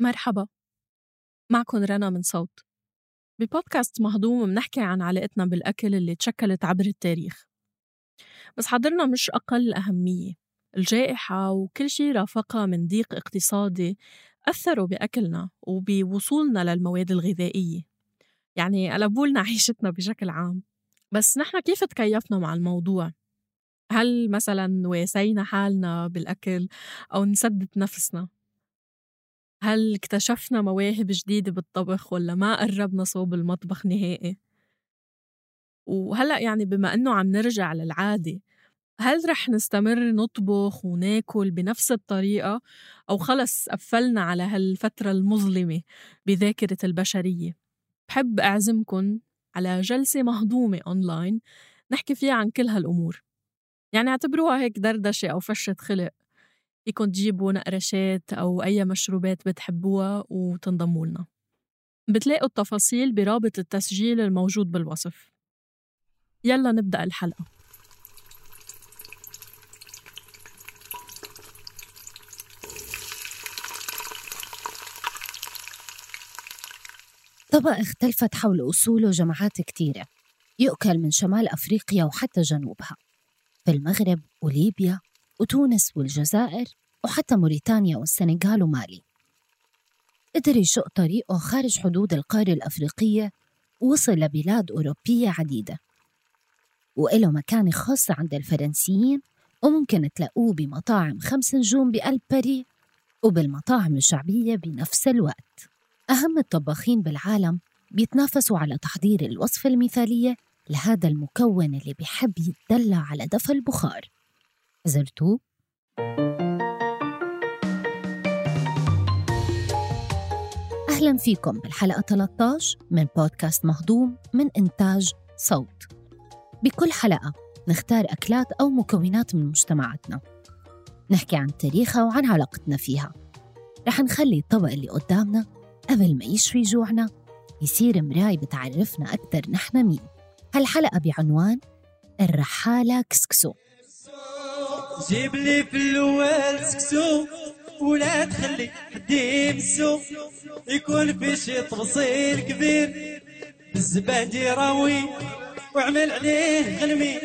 مرحبا معكم رنا من صوت ببودكاست مهضوم بنحكي عن علاقتنا بالأكل اللي تشكلت عبر التاريخ بس حضرنا مش أقل أهمية الجائحة وكل شي رافقها من ضيق اقتصادي أثروا بأكلنا وبوصولنا للمواد الغذائية يعني قلبولنا عيشتنا بشكل عام بس نحن كيف تكيفنا مع الموضوع؟ هل مثلا واسينا حالنا بالأكل أو نسدت نفسنا؟ هل اكتشفنا مواهب جديدة بالطبخ ولا ما قربنا صوب المطبخ نهائي؟ وهلأ يعني بما أنه عم نرجع للعادة هل رح نستمر نطبخ وناكل بنفس الطريقة أو خلص قفلنا على هالفترة المظلمة بذاكرة البشرية؟ بحب أعزمكن على جلسة مهضومة أونلاين نحكي فيها عن كل هالأمور يعني اعتبروها هيك دردشة أو فشة خلق فيكن تجيبوا نقرشات أو أي مشروبات بتحبوها وتنضموا لنا. بتلاقوا التفاصيل برابط التسجيل الموجود بالوصف. يلا نبدأ الحلقة. طبق اختلفت حول أصوله جماعات كتيرة. يؤكل من شمال أفريقيا وحتى جنوبها. في المغرب وليبيا وتونس والجزائر وحتى موريتانيا والسنغال ومالي. قدر يشق طريقه خارج حدود القارة الأفريقية ووصل لبلاد أوروبية عديدة. وإله مكانة خاصة عند الفرنسيين وممكن تلاقوه بمطاعم خمس نجوم بقلب باري وبالمطاعم الشعبية بنفس الوقت. أهم الطباخين بالعالم بيتنافسوا على تحضير الوصفة المثالية لهذا المكون اللي بيحب يتدلع على دفى البخار. زرتوه؟ أهلا فيكم بالحلقة 13 من بودكاست مهضوم من إنتاج صوت. بكل حلقة نختار أكلات أو مكونات من مجتمعاتنا. نحكي عن تاريخها وعن علاقتنا فيها. رح نخلي الطبق اللي قدامنا قبل ما يشفي جوعنا يصير مراي بتعرفنا أكثر نحن مين. هالحلقة بعنوان الرحالة كسكسو. جيب لي في الأول سكسو ولا تخلي حد يمسو. يكون في شي تفصيل كبير. الزبادي راوي وعمل عليه غلمي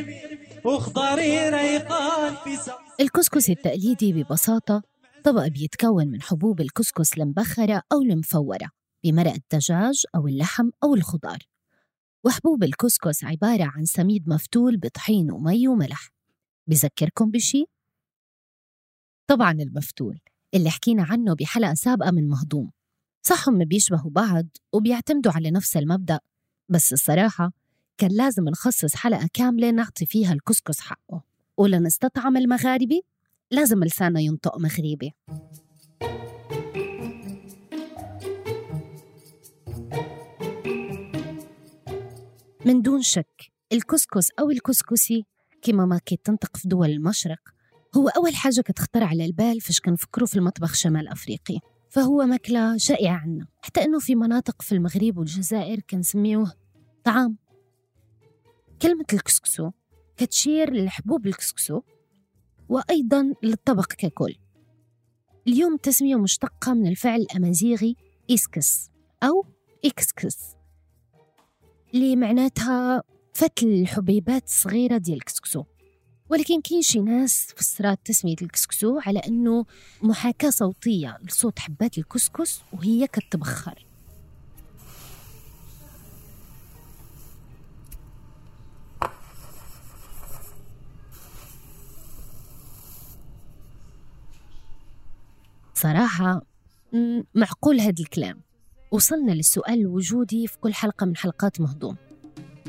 وخضاري ريقان في سا. الكسكس التقليدي ببساطة طبق بيتكون من حبوب الكسكس المبخرة أو المفورة بمرق الدجاج أو اللحم أو الخضار. وحبوب الكسكس عبارة عن سميد مفتول بطحين ومي وملح. بذكركم بشي؟ طبعا المفتول اللي حكينا عنه بحلقة سابقة من مهضوم. صح هم بيشبهوا بعض وبيعتمدوا على نفس المبدأ بس الصراحة كان لازم نخصص حلقة كاملة نعطي فيها الكسكس حقه. ولنستطعم المغاربي لازم لسانه ينطق مغربي. من دون شك الكسكس أو الكسكسي كما ما كانت تنطق في دول المشرق هو أول حاجة كتخطر على البال فاش كنفكروا في المطبخ شمال أفريقي. فهو ماكلة شائعة عنا حتى أنه في مناطق في المغرب والجزائر كنسميوه طعام. كلمة الكسكسو كتشير لحبوب الكسكسو وأيضا للطبق ككل. اليوم التسمية مشتقة من الفعل الأمازيغي إسكس أو إكسكس اللي معناتها فتل الحبيبات الصغيرة ديال الكسكسو. ولكن كاين شي ناس فسرات تسمية الكسكسو على أنه محاكاة صوتية لصوت حبات الكسكس وهي كتبخر. صراحة معقول هذا الكلام. وصلنا للسؤال الوجودي في كل حلقة من حلقات مهضوم.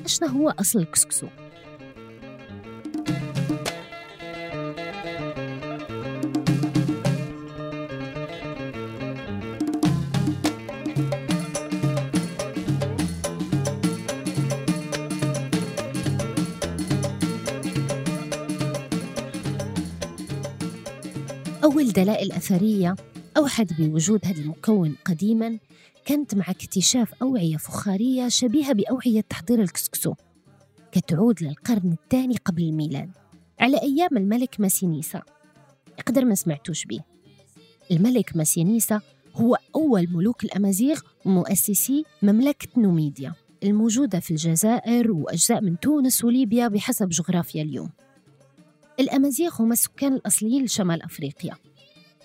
إيشنا هو أصل الكسكسو؟ أول دلائل أثرية أوحت بوجود هذا المكون قديما كانت مع اكتشاف أوعية فخارية شبيهة بأوعية تحضير الكسكسو كتعود للقرن الثاني قبل الميلاد على أيام الملك ماسينيسا. يقدر ما سمعتوش بيه الملك ماسينيسا هو أول ملوك الأمازيغ ومؤسسي مملكة نوميديا الموجودة في الجزائر وأجزاء من تونس وليبيا بحسب جغرافيا اليوم. الأمازيغ هم السكان الأصليين لشمال أفريقيا.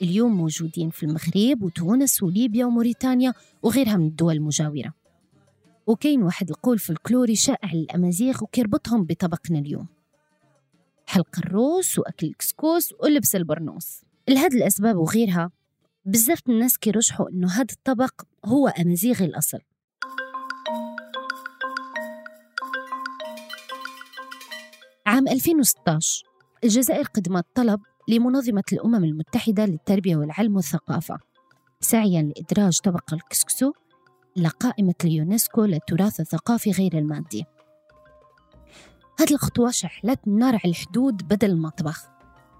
اليوم موجودين في المغرب وتونس وليبيا وموريتانيا وغيرها من الدول المجاورة. وكاين واحد القول فلكلوري شائع للأمازيغ وكيربطهم بطبقنا اليوم. حلق الروس وأكل الكسكس ولبس البرنوس. لهذه الأسباب وغيرها بزاف الناس كيرجحوا إنه هذا الطبق هو أمازيغي الأصل. عام 2016 الجزائر قدمت طلب لمنظمة الأمم المتحدة للتربية والعلم والثقافة. سعيا لإدراج طبق الكسكسو لقائمة اليونسكو للتراث الثقافي غير المادي. هذه الخطوة شحلت نار على الحدود بدل المطبخ.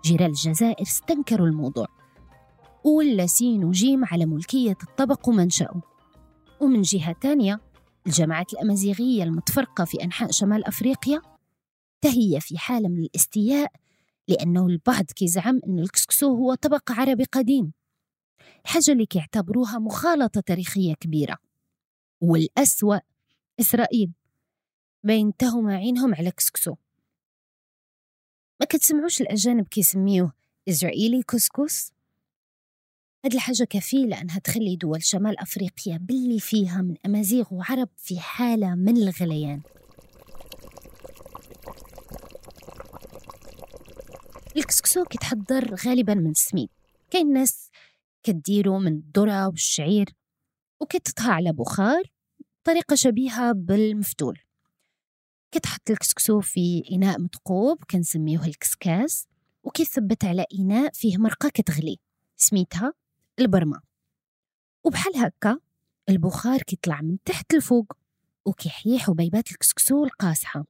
جيران الجزائر استنكروا الموضوع. ولا سين وجيم على ملكية الطبق ومنشأه ومن جهة تانية الجماعات الأمازيغية المتفرقة في أنحاء شمال أفريقيا تهي في حالة من الاستياء لأنه البعض كيزعم أن الكسكسو هو طبق عربي قديم. الحاجة اللي كيعتبروها مخالطة تاريخية كبيرة. والأسوأ إسرائيل. بين تهمة عينهم على كسكسو. ما كتسمعوش الأجانب كيسميوه إسرائيلي كسكس؟ هاد الحاجة كفيلة أنها تخلي دول شمال أفريقيا باللي فيها من أمازيغ وعرب في حالة من الغليان. الكسكسو كيتحضر غالبا من السميد. كاين ناس كديرو من الذرة والشعير وكتطهى على بخار بطريقة شبيهة بالمفتول. كتحط الكسكسو في إناء مثقوب كنسميوه الكسكاس وكيثبت على إناء فيه مرقة كتغلي سميتها البرمة. وبحال هكا البخار كيطلع من تحت لفوق وكيحيي حبيبات الكسكسو القاصحة.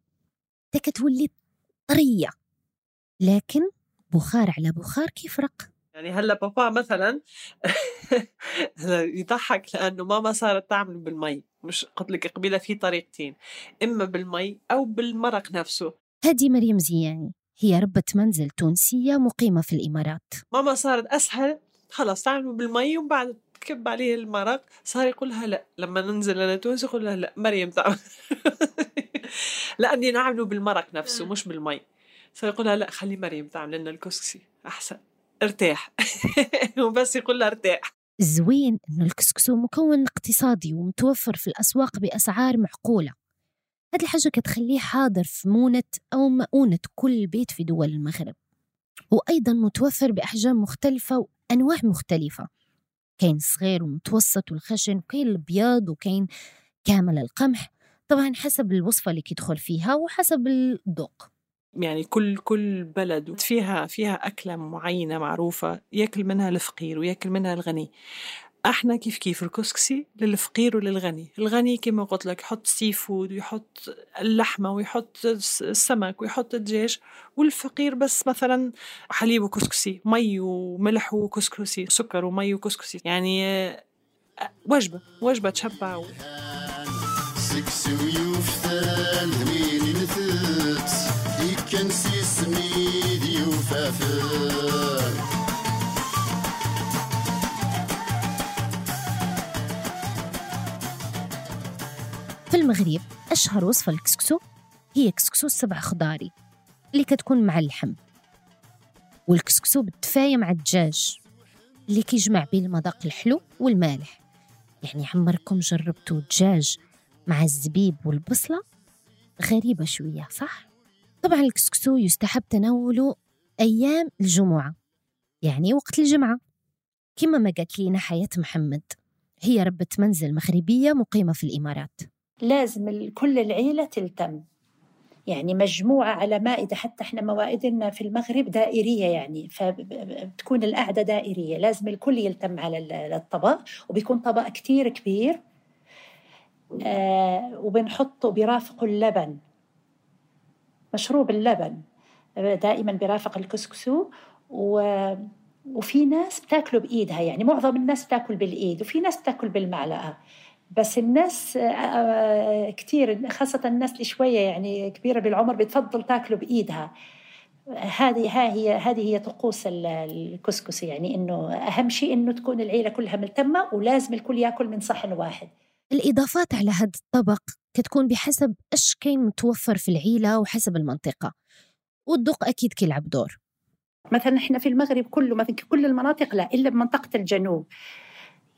تا كتولي طرية. لكن بخار على بخار كيفرق يعني هلأ بابا مثلا يضحك لأنه ماما صارت تعمل بالمي مش قلت لك قبيلة في طريقتين إما بالمي أو بالمرق نفسه. هذه مريم زياني هي ربة منزل تونسية مقيمة في الإمارات. ماما صارت أسهل خلص تعمل بالمي وبعد تكب عليه المرق صار يقولها لأ لما ننزل أنا تونس يقول لها لأ مريم تعمل. لأني نعمله بالمرق نفسه مش بالمي. صار يقولها لا خلي مريم تعمل لنا الكسكسي أحسن. ارتاح. وبس يقول لها ارتاح. الزوين إنه الكسكسو مكون اقتصادي ومتوفر في الأسواق بأسعار معقولة. هذه الحاجة كتخليه حاضر في مونة أو مؤونة كل بيت في دول المغرب. وأيضا متوفر بأحجام مختلفة وأنواع مختلفة. كاين صغير ومتوسط والخشن وكاين الأبيض وكاين كامل القمح. طبعا حسب الوصفة اللي كيدخل فيها وحسب الذوق. يعني كل كل بلد فيها فيها أكلة معينة معروفة ياكل منها الفقير وياكل منها الغني. أحنا كيف كيف؟ الكسكسي للفقير وللغني. الغني كما قلت لك يحط seafood ويحط اللحمة ويحط السمك ويحط الدجاج والفقير بس مثلا حليب وكسكسي مي وملح وكسكسي سكر ومي وكسكسي. يعني وجبة وجبة تشبع و... المغرب أشهر وصفة الكسكسو هي كسكسو السبع خضاري اللي كتكون مع اللحم. والكسكسو بالدفاية مع الدجاج اللي كيجمع بين المذاق الحلو والمالح. يعني عمركم جربتوا دجاج مع الزبيب والبصلة؟ غريبة شوية صح؟ طبعا الكسكسو يستحب تناوله أيام الجمعة يعني وقت الجمعة. كما ما قالت لينا حياة محمد هي ربة منزل مغربية مقيمة في الإمارات. لازم كل العيلة تلتم. يعني مجموعة على مائدة حتى إحنا موائدنا في المغرب دائرية يعني فبتكون القعدة دائرية. لازم الكل يلتم على ال- الطبق وبيكون طبق كتير كبير آه وبنحطه بيرافقه اللبن. مشروب اللبن آه، دائما بيرافق الكسكسو و وفي ناس بتاكله بإيدها يعني معظم الناس بتاكل بالإيد وفي ناس بتاكل بالمعلقة. بس الناس آه، آه، كتير خاصة الناس اللي شوية يعني كبيرة بالعمر بتفضل تاكله بإيدها. هذه ها هي هذه هي طقوس ال- الكسكسي يعني إنه أهم شيء إنه تكون العيلة كلها ملتمة ولازم الكل ياكل من صحن واحد. الإضافات على هذا الطبق كتكون بحسب إيش كان متوفر في العيلة وحسب المنطقة. والذوق أكيد كيلعب دور. مثلا إحنا في المغرب كله مثلا كل المناطق لا إلا بمنطقة الجنوب.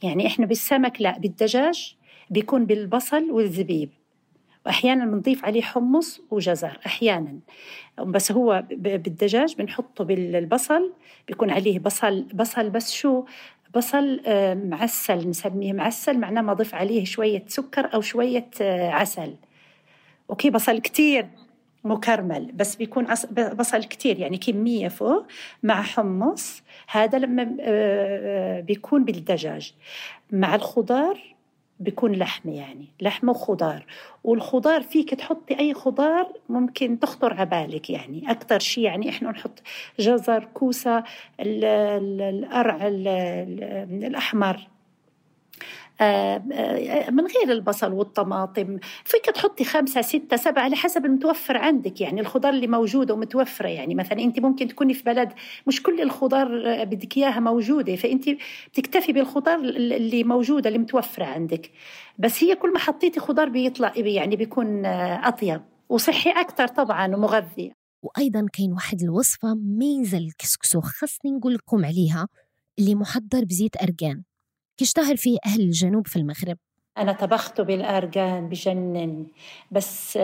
يعني إحنا بالسمك لا بالدجاج بيكون بالبصل والزبيب. وأحيانا بنضيف عليه حمص وجزر أحيانا. بس هو بالدجاج بنحطه بالبصل بيكون عليه بصل بصل بس شو؟ بصل آه، معسل نسميه معسل معناه ما اضيف عليه شوية سكر أو شوية آه، عسل. أوكي بصل كتير مكرمل بس بيكون بصل كتير يعني كمية فوق مع حمص. هذا لما آه، بيكون بالدجاج. مع الخضار بيكون لحمة يعني لحمة وخضار. والخضار فيك تحطي أي خضار ممكن تخطر على بالك يعني. أكثر شيء يعني إحنا نحط جزر كوسة ال- ال- القرع ال- ال- الأحمر. من غير البصل والطماطم. فيك تحطي خمسة ستة سبعة على حسب المتوفر عندك يعني الخضار اللي موجودة ومتوفرة. يعني مثلا أنت ممكن تكوني في بلد مش كل الخضار آه، بدك إياها موجودة فأنت بتكتفي بالخضار اللي موجودة اللي متوفرة عندك. بس هي كل ما حطيتي خضار بيطلع يعني بيكون آه، أطيب وصحي أكثر طبعا ومغذي. وأيضا كاين واحد الوصفة ميزة الكسكسو خاصني نقول لكم عليها اللي محضر بزيت أرجان كيشتهر فيه أهل الجنوب في المغرب أنا طبخته بالأرجان بجنن بس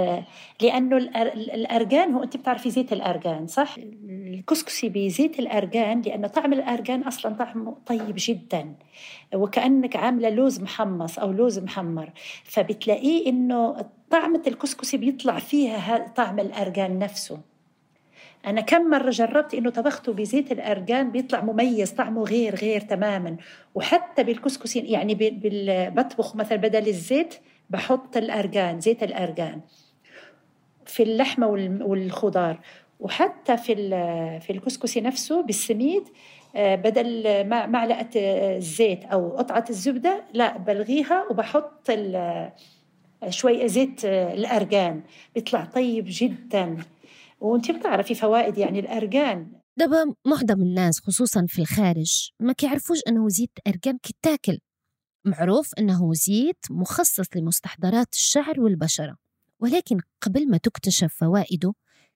لأنه الأر- الأرجان هو أنت بتعرفي زيت الأرجان صح؟ الكسكسي بزيت الأرجان لأنه طعم الأرجان أصلا طعمه طيب جدا وكأنك عاملة لوز محمص أو لوز محمر فبتلاقيه إنه طعمة الكسكسي بيطلع فيها ها- طعم الأرجان نفسه أنا كم مرة جربت إنه طبخته بزيت الأرجان بيطلع مميز طعمه غير غير تماما. وحتى بالكسكسي يعني بطبخ مثلا بدل الزيت بحط الأرجان زيت الأرجان في اللحمة وال- والخضار. وحتى في في الكسكسي نفسه بالسميد آه، بدل مع- معلقة آه، الزيت أو قطعة الزبدة لا بلغيها وبحط شوي زيت آه، الأرجان بيطلع طيب جدا. وانت بتعرفي فوائد يعني الأرجان. دابا معظم الناس خصوصا في الخارج ما كيعرفوش أنه زيت أرجان كيتاكل. معروف أنه زيت مخصص لمستحضرات الشعر والبشرة ولكن قبل ما تكتشف فوائده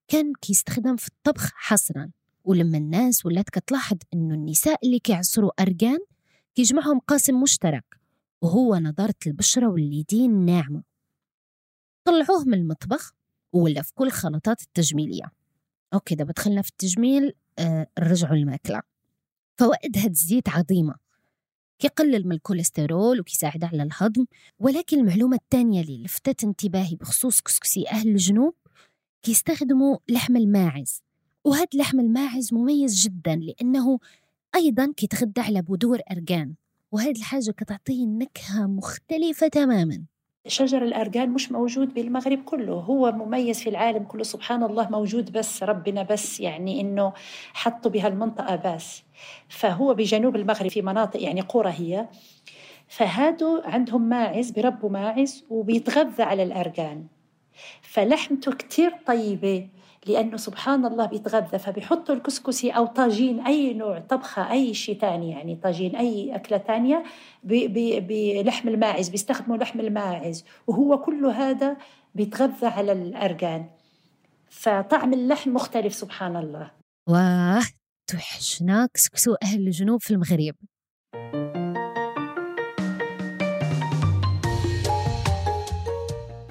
كان كيستخدم في الطبخ حصرا. ولما الناس ولات كتلاحظ أنه النساء اللي كيعصروا أرجان كيجمعهم قاسم مشترك وهو نضارة البشرة واليدين الناعمة طلعوه من المطبخ ولا في كل خلطات التجميلية. okay دابا دخلنا في التجميل آه الماكلة فوائد هاد الزيت عظيمة. كيقلل من الكوليسترول وكيساعد على الهضم ولكن المعلومة الثانية اللي لفتت انتباهي بخصوص كسكسي أهل الجنوب كيستخدموا لحم الماعز. وهاد لحم الماعز مميز جدا لأنه أيضا كيتغذى على بذور أرجان. وهاد الحاجة كتعطيه نكهة مختلفة تماما. شجر الأرجان مش موجود بالمغرب كله. هو مميز في العالم كله. سبحان الله موجود بس ربنا بس يعني إنه حطوا بهالمنطقة بس. فهو بجنوب المغرب في مناطق يعني قرى هي. فهادو عندهم ماعز بربوا ماعز وبيتغذى على الأرجان. فلحمته كتير طيبة. لأنه سبحان الله بيتغذى فبيحطوا الكسكسي أو طاجين أي نوع طبخة أي شيء تاني يعني طاجين أي أكلة تانية ب- ب- بلحم الماعز بيستخدموا لحم الماعز وهو كله هذا بيتغذى على الأرجان فطعم اللحم مختلف سبحان الله واه توحشنا كسكسو أهل الجنوب في المغرب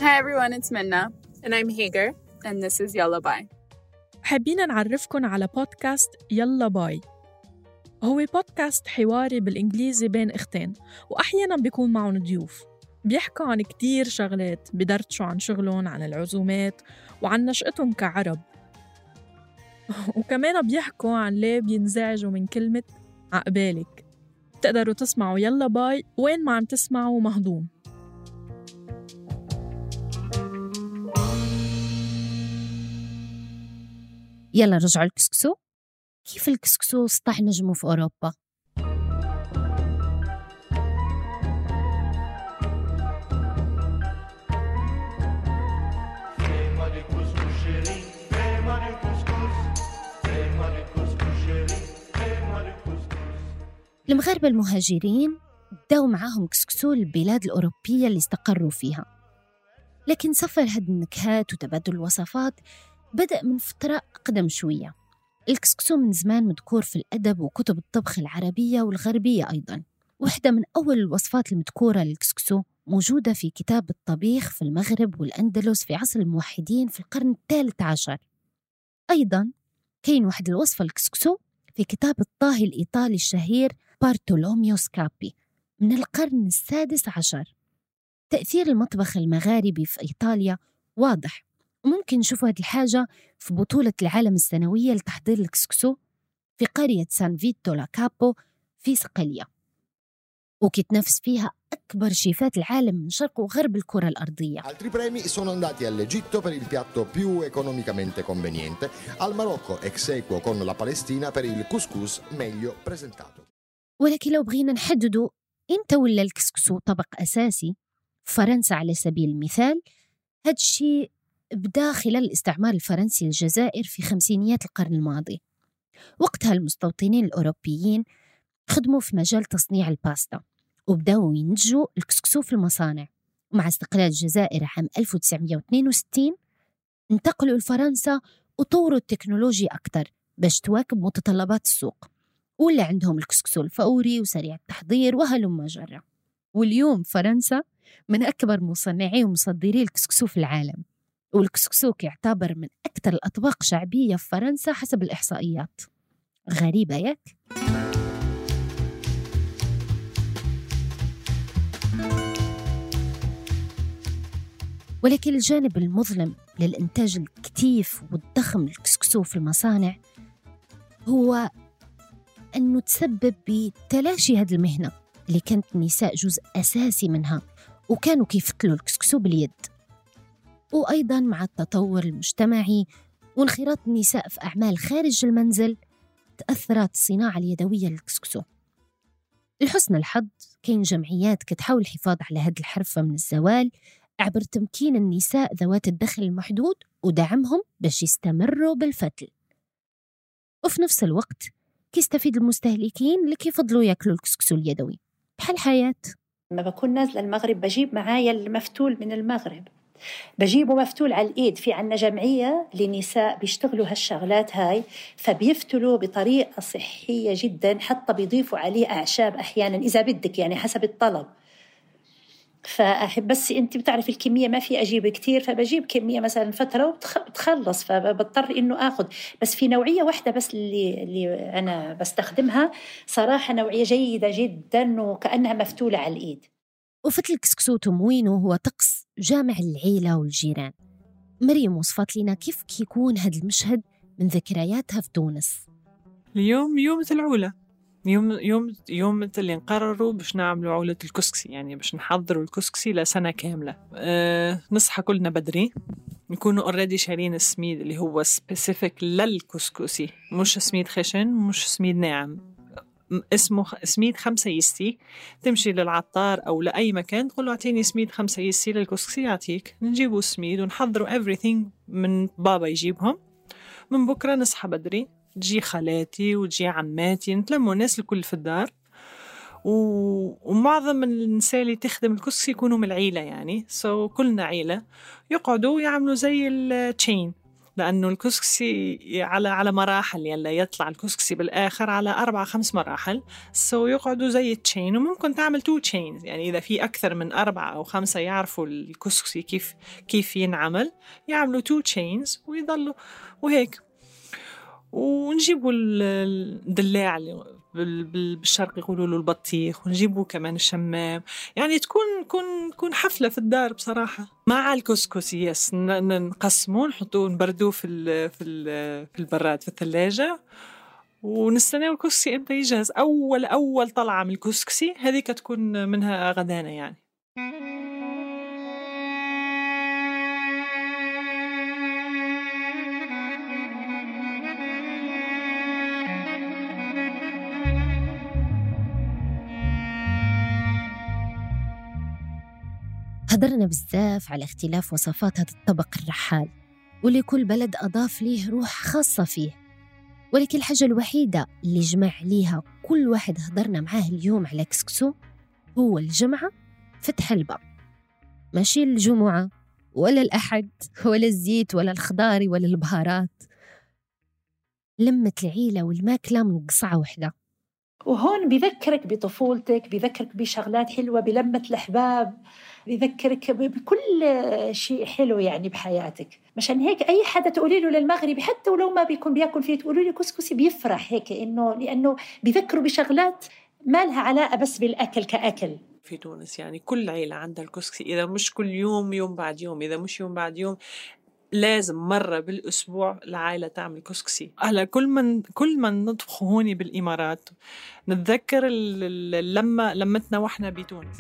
Hi everyone, it's Minna. And I'm Hager. And this is Yalla Bye. حابين نعرفكن على بودكاست يلا باي. هو بودكاست حواري بالإنجليزي بين أختين وأحيانا بيكون معهم ضيوف. بيحكوا عن كتير شغلات بدردشوا عن شغلهم عن العزومات وعن نشأتهم كعرب. وكمان بيحكوا عن ليه بينزعجوا من كلمة عقبالك. بتقدروا تسمعوا يلا باي وين ما عم تسمعوا مهضوم. يلا رجعوا الكسكسو كيف الكسكسو سطح نجمه في أوروبا؟ المغاربة المهاجرين داو معاهم كسكسو البلاد الأوروبية اللي استقروا فيها. لكن سفر هاد النكهات وتبادل الوصفات بدأ من فترة أقدم شوية. الكسكسو من زمان مذكور في الأدب وكتب الطبخ العربية والغربية أيضا. واحدة من أول الوصفات المذكورة للكسكسو موجودة في كتاب الطبيخ في المغرب والأندلس في عصر الموحدين في القرن الثالث عشر. أيضا كاين واحد الوصفة الكسكسو في كتاب الطاهي الإيطالي الشهير بارتولوميو سكابي من القرن السادس عشر. تأثير المطبخ المغاربي في إيطاليا واضح. وممكن نشوف هذه الحاجة في بطولة العالم السنوية لتحضير الكسكسو في قرية سان فيتو لا كابو في صقلية وكيتنافس فيها أكبر شيفات العالم من شرق وغرب الكرة الأرضية Altri premi sono andati all'Egitto per il piatto più economicamente conveniente, al Marocco ex equo con la Palestina per il couscous meglio presentato. ولكن لو بغينا نحددوا إمتى ولا الكسكسو طبق أساسي فرنسا على سبيل المثال هاد الشيء بدا خلال الاستعمار الفرنسي للجزائر في خمسينيات القرن الماضي. وقتها المستوطنين الأوروبيين خدموا في مجال تصنيع الباستا وبدأوا ينتجوا الكسكسو في المصانع. ومع استقلال الجزائر عام 1962 انتقلوا لفرنسا وطوروا التكنولوجيا أكثر باش تواكب متطلبات السوق. ولا عندهم الكسكسو الفوري وسريع التحضير وهلم جرا واليوم فرنسا من أكبر مصنعي ومصدري الكسكسو في العالم. والكسكسو كيعتبر من أكثر الأطباق شعبية في فرنسا حسب الإحصائيات غريبة ياك؟ ولكن الجانب المظلم للإنتاج الكتيف والضخم للكسكسو في المصانع هو أنه تسبب بتلاشي هذه المهنة اللي كانت النساء جزء أساسي منها وكانوا كيفتلوا الكسكسو باليد وأيضا مع التطور المجتمعي وانخراط النساء في أعمال خارج المنزل تأثرت الصناعة اليدوية للكسكسو. لحسن الحظ كاين جمعيات كتحاول الحفاظ على هذه الحرفة من الزوال عبر تمكين النساء ذوات الدخل المحدود ودعمهم باش يستمروا بالفتل. وفي نفس الوقت كيستفيد المستهلكين اللي كيفضلوا ياكلوا الكسكسو اليدوي. بحال حياة. لما بكون نازلة المغرب بجيب معايا المفتول من المغرب. بجيبه مفتول على الإيد في عنا جمعية لنساء بيشتغلوا هالشغلات هاي فبيفتلوا بطريقة صحية جدا حتى بيضيفوا عليه أعشاب أحيانا إذا بدك يعني حسب الطلب. فأحب بس أنت بتعرف الكمية ما في أجيب كثير فبجيب كمية مثلا فترة وبتخلص فبضطر إنه آخذ. بس في نوعية واحدة بس اللي اللي أنا بستخدمها صراحة نوعية جيدة جدا وكأنها مفتولة على الإيد. وفتل الكسكسو تموينه هو طقس جامع العيلة والجيران. مريم وصفت لنا كيف كيكون هذا المشهد من ذكرياتها في تونس. اليوم يوم العولة. يوم يوم يوم اللي نقرروا باش نعملوا عولة الكسكسي يعني باش نحضروا الكسكسي لسنة كاملة. أه نصحى كلنا بدري. نكونوا already شارين السميد اللي هو specific للكسكسي. مش سميد خشن مش سميد ناعم. اسمه سميد خمسة يستي. تمشي للعطار أو لأي مكان تقول له أعطيني سميد خمسة يستي للكسكسي يعطيك. نجيبوا السميد ونحضروا everything من بابا يجيبهم. من بكرة نصحى بدري. تجي خالاتي وتجي عماتي نتلموا الناس الكل في الدار. و... ومعظم النساء اللي تخدم الكسكسي يكونوا من العيلة يعني. so so كلنا عيلة. يقعدوا يعملوا زي ال chain لأنه الكسكسي على على مراحل يلا يطلع الكسكسي بالآخر على أربع خمس مراحل. so يقعدوا زي ال chain وممكن تعمل two chains يعني إذا في أكثر من أربعة أو خمسة يعرفوا الكسكسي كيف كيف ينعمل يعملوا two chains ويضلوا وهيك. ونجيبوا الدلاع اللي بالشرق يقولوا له البطيخ ونجيبوا كمان الشمام. يعني تكون تكون تكون حفلة في الدار بصراحة. مع الكسكس yes. نقسموه نحطوه نبردوه في ال في ال في البراد في الثلاجة ونستناو الكسكسي إمتى يجهز. أول أول طلعة من الكسكسي هذيك تكون منها غدانا يعني. بزاف على اختلاف وصفات هذا الطبق الرحال واللي كل بلد أضاف ليه روح خاصة فيه. ولكن الحاجة الوحيدة اللي جمع عليها كل واحد هضرنا معاه اليوم على كسكسو هو الجمعة فتح الباب. ماشي الجمعة ولا الأحد ولا الزيت ولا الخضار ولا البهارات. لمة العيلة والماكلة من قصعة وحدة. وهون بيذكرك بطفولتك بيذكرك بشغلات حلوة بلمة الأحباب. بيذكرك بكل شيء حلو يعني بحياتك. مشان هيك أي حدا تقولي له للمغربي حتى ولو ما بيكون بياكل فيه تقولوا له كسكسي بيفرح هيك إنه لأنه بيذكروا بشغلات ما لها علاقة بس بالأكل كأكل. في تونس يعني كل عيلة عندها الكسكسي إذا مش كل يوم يوم بعد يوم إذا مش يوم بعد يوم لازم مرة بالأسبوع العائلة تعمل كسكسي. هلا كل من كل ما نطبخ هون بالإمارات نتذكر اللمة لمتنا وإحنا بتونس.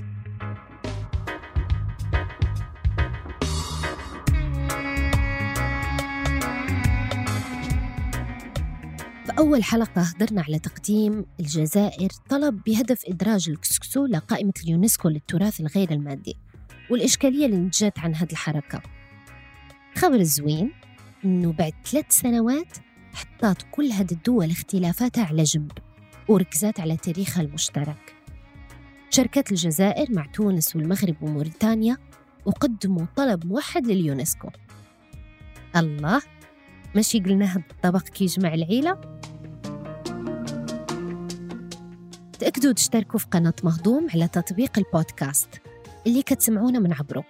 فأول حلقة هدرنا على تقديم الجزائر طلب بهدف إدراج الكسكسو لقائمة اليونسكو للتراث الغير المادي والإشكالية اللي نتجت عن هذه الحركة. خبر الزوين إنه بعد ثلاث سنوات حطات كل هذه الدول اختلافاتها على جنب وركزت على تاريخها المشترك. تشاركات الجزائر مع تونس والمغرب وموريتانيا وقدموا طلب موحد لليونسكو. الله ماشي قلنا هذا الطبق كيجمع العيلة؟ تأكدوا تشتركوا في قناة مهضوم على تطبيق البودكاست اللي كتسمعونا من عبره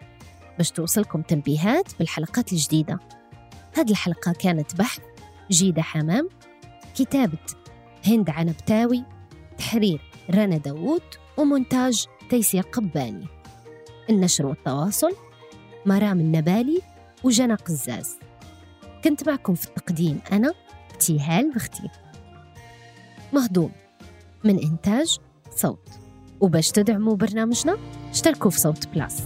باش توصلكم تنبيهات بالحلقات الجديدة. هذه الحلقة كانت بحث جيدة حمام كتابة هند عنبتاوي تحرير رنا داوود ومونتاج تيسير قباني. النشر والتواصل مرام النبالي وجنى قزاز كنت معكم في التقديم أنا ابتهال بختي مهضوم. من إنتاج صوت. وباش تدعموا برنامجنا اشتركوا في صوت بلاس.